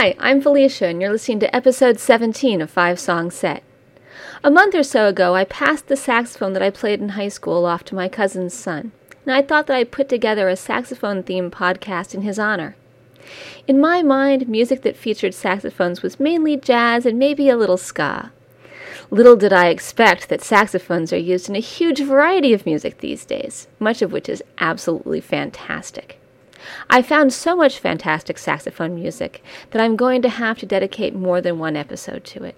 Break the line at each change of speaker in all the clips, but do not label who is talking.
Hi, I'm Felicia, and you're listening to episode 17 of Five Song Set. A month or so ago, I passed the saxophone that I played in high school off to my cousin's son, and I thought that I'd put together a saxophone themed podcast in his honor. In my mind, music that featured saxophones was mainly jazz and maybe a little ska. Little did I expect that saxophones are used in a huge variety of music these days, much of which is absolutely fantastic. I found so much fantastic saxophone music that I'm going to have to dedicate more than one episode to it.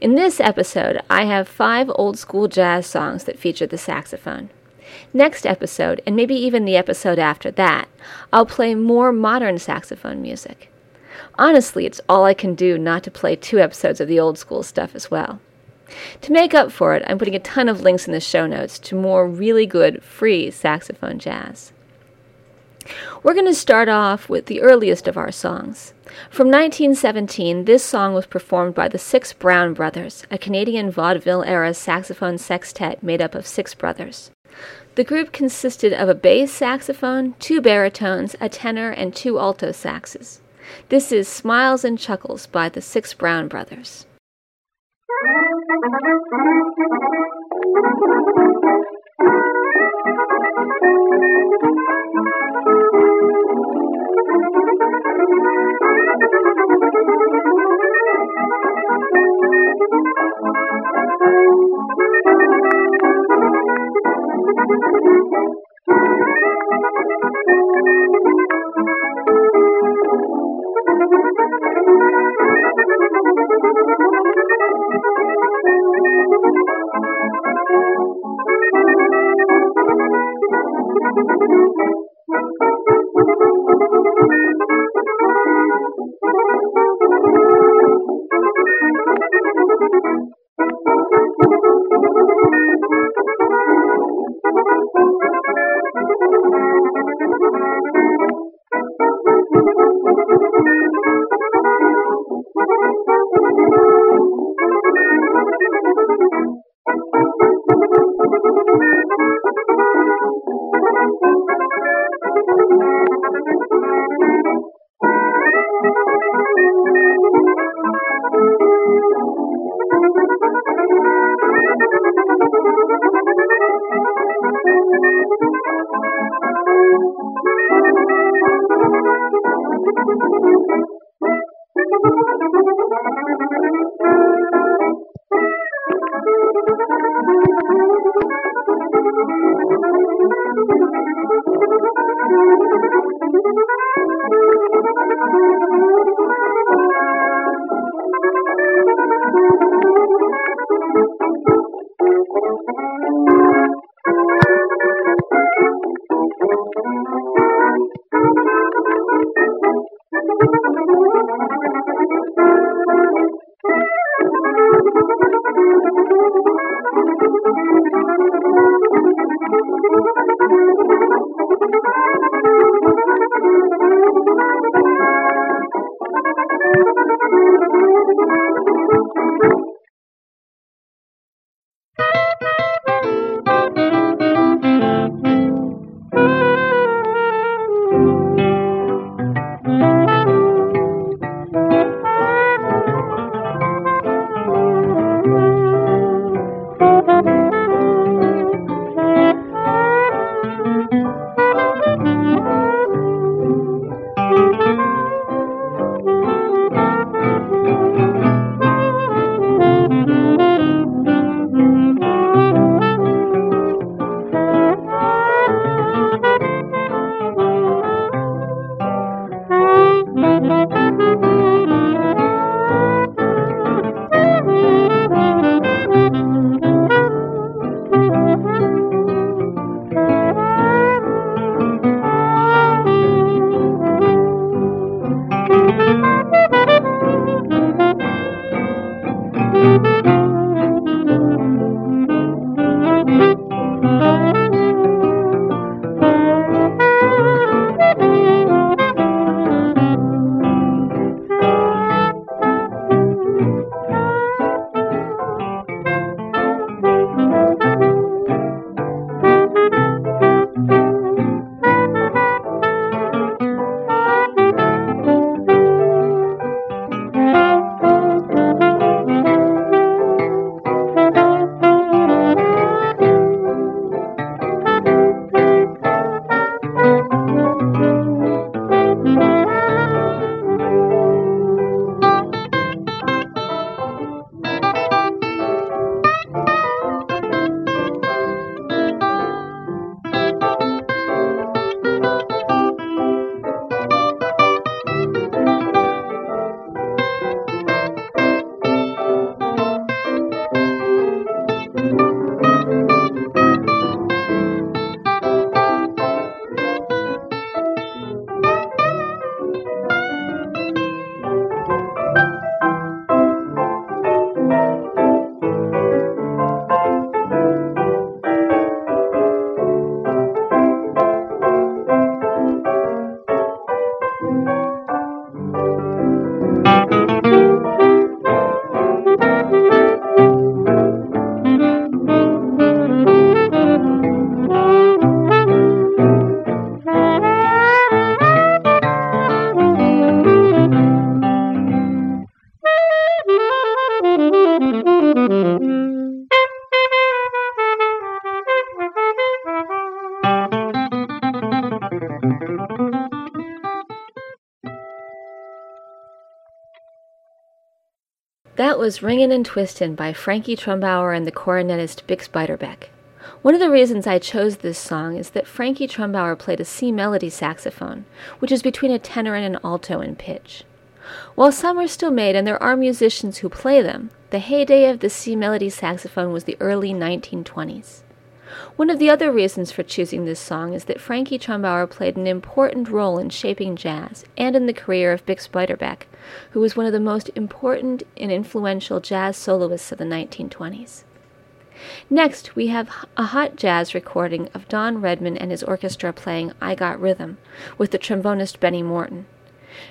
In this episode, I have five old school jazz songs that feature the saxophone. Next episode, and maybe even the episode after that, I'll play more modern saxophone music. Honestly, it's all I can do not to play two episodes of the old school stuff as well. To make up for it, I'm putting a ton of links in the show notes to more really good free saxophone jazz. We're going to start off with the earliest of our songs. From 1917, this song was performed by the Six Brown Brothers, a Canadian vaudeville era saxophone sextet made up of six brothers. The group consisted of a bass saxophone, two baritones, a tenor, and two alto saxes. This is Smiles and Chuckles by the Six Brown Brothers. That was Wringin' and Twistin' by Frankie Trumbauer and the cornetist Bix Beiderbecke. One of the reasons I chose this song is that Frankie Trumbauer played a C melody saxophone, which is between a tenor and an alto in pitch. While some are still made and there are musicians who play them, the heyday of the C melody saxophone was the early 1920s. One of the other reasons for choosing this song is that Frankie Trumbauer played an important role in shaping jazz and in the career of Bix Beiderbecke, who was one of the most important and influential jazz soloists of the 1920s. Next, we have a hot jazz recording of Don Redman and his orchestra playing I Got Rhythm with the trombonist Benny Morton.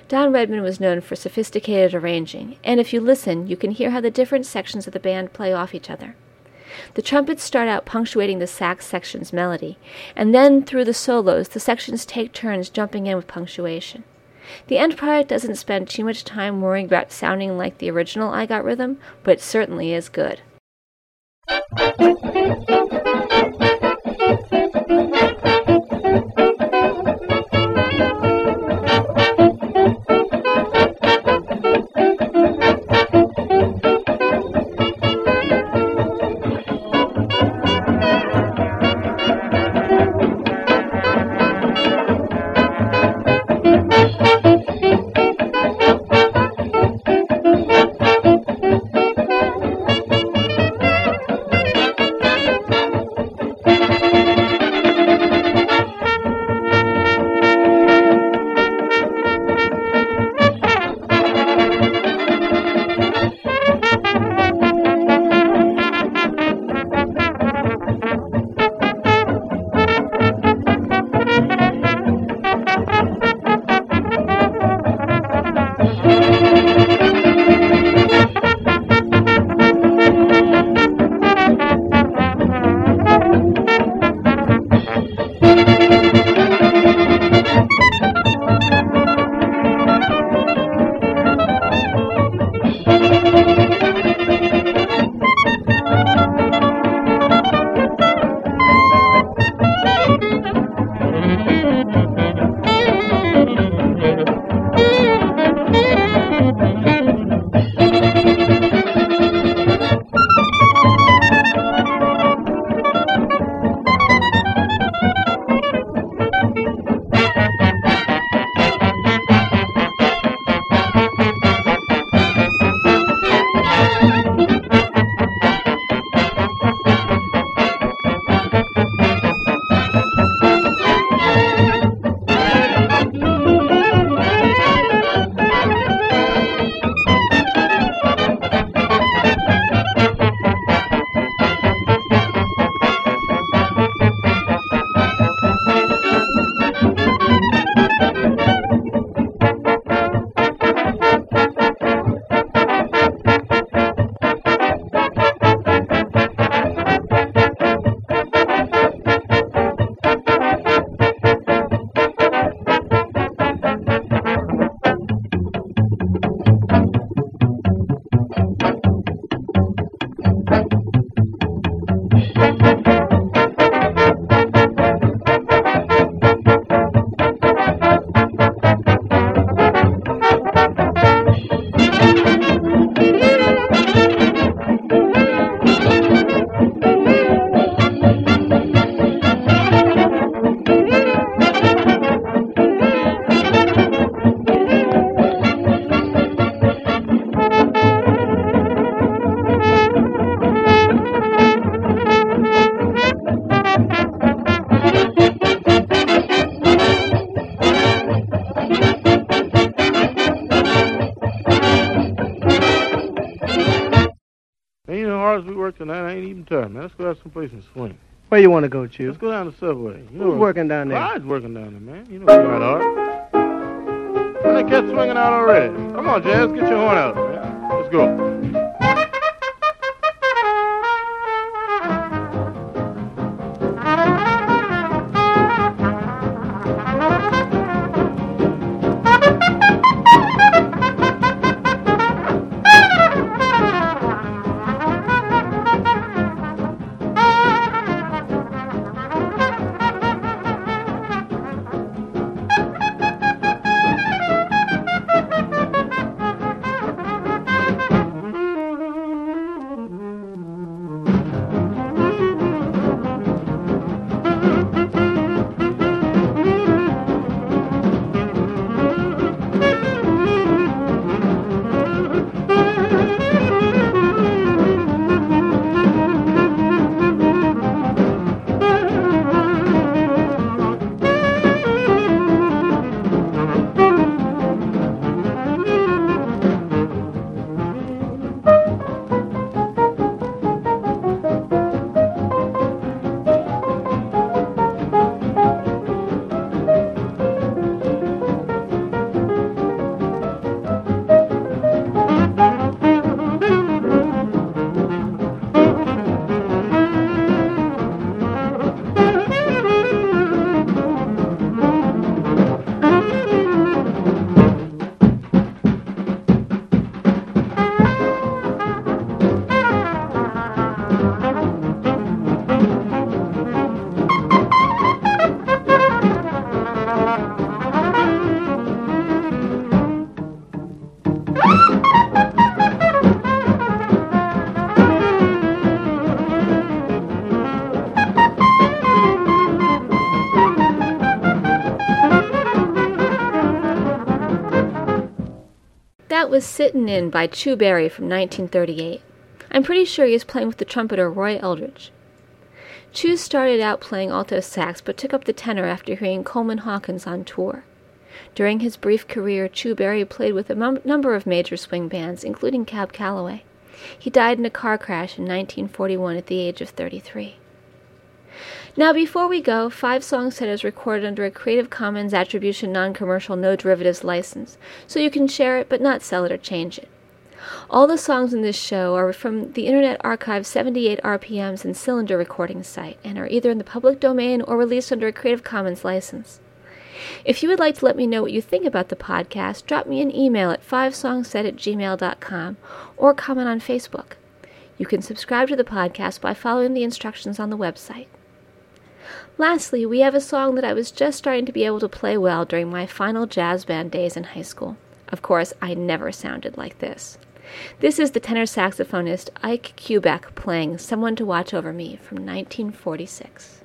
Don Redman was known for sophisticated arranging, and if you listen, you can hear how the different sections of the band play off each other. The trumpets start out punctuating the sax section's melody, and then through the solos, the sections take turns jumping in with punctuation. The end product doesn't spend too much time worrying about sounding like the original I Got Rhythm, but it certainly is good.
Someplace and swing.
Where you want to go, Chu?
Let's go down the subway.
You know Who's working down there?
Clyde's working down there, man. You know Clyde Hart. And they kept swinging out already. Come on, Jazz, get your horn out, man. Let's go.
Was Sittin' In by Chu Berry from 1938. I'm pretty sure he is playing with the trumpeter Roy Eldridge. Chu started out playing alto sax but took up the tenor after hearing Coleman Hawkins on tour. During his brief career, Chu Berry played with a m- number of major swing bands, including Cab Calloway. He died in a car crash in 1941 at the age of 33. Now, before we go, Five Song Set is recorded under a Creative Commons Attribution Non Commercial No Derivatives license, so you can share it but not sell it or change it. All the songs in this show are from the Internet Archive 78 RPMs and Cylinder recording site and are either in the public domain or released under a Creative Commons license. If you would like to let me know what you think about the podcast, drop me an email at fivesongset at gmail.com or comment on Facebook. You can subscribe to the podcast by following the instructions on the website. Lastly, we have a song that I was just starting to be able to play well during my final jazz band days in high school. Of course, I never sounded like this. This is the tenor saxophonist Ike Quebec playing Someone to Watch Over Me from 1946.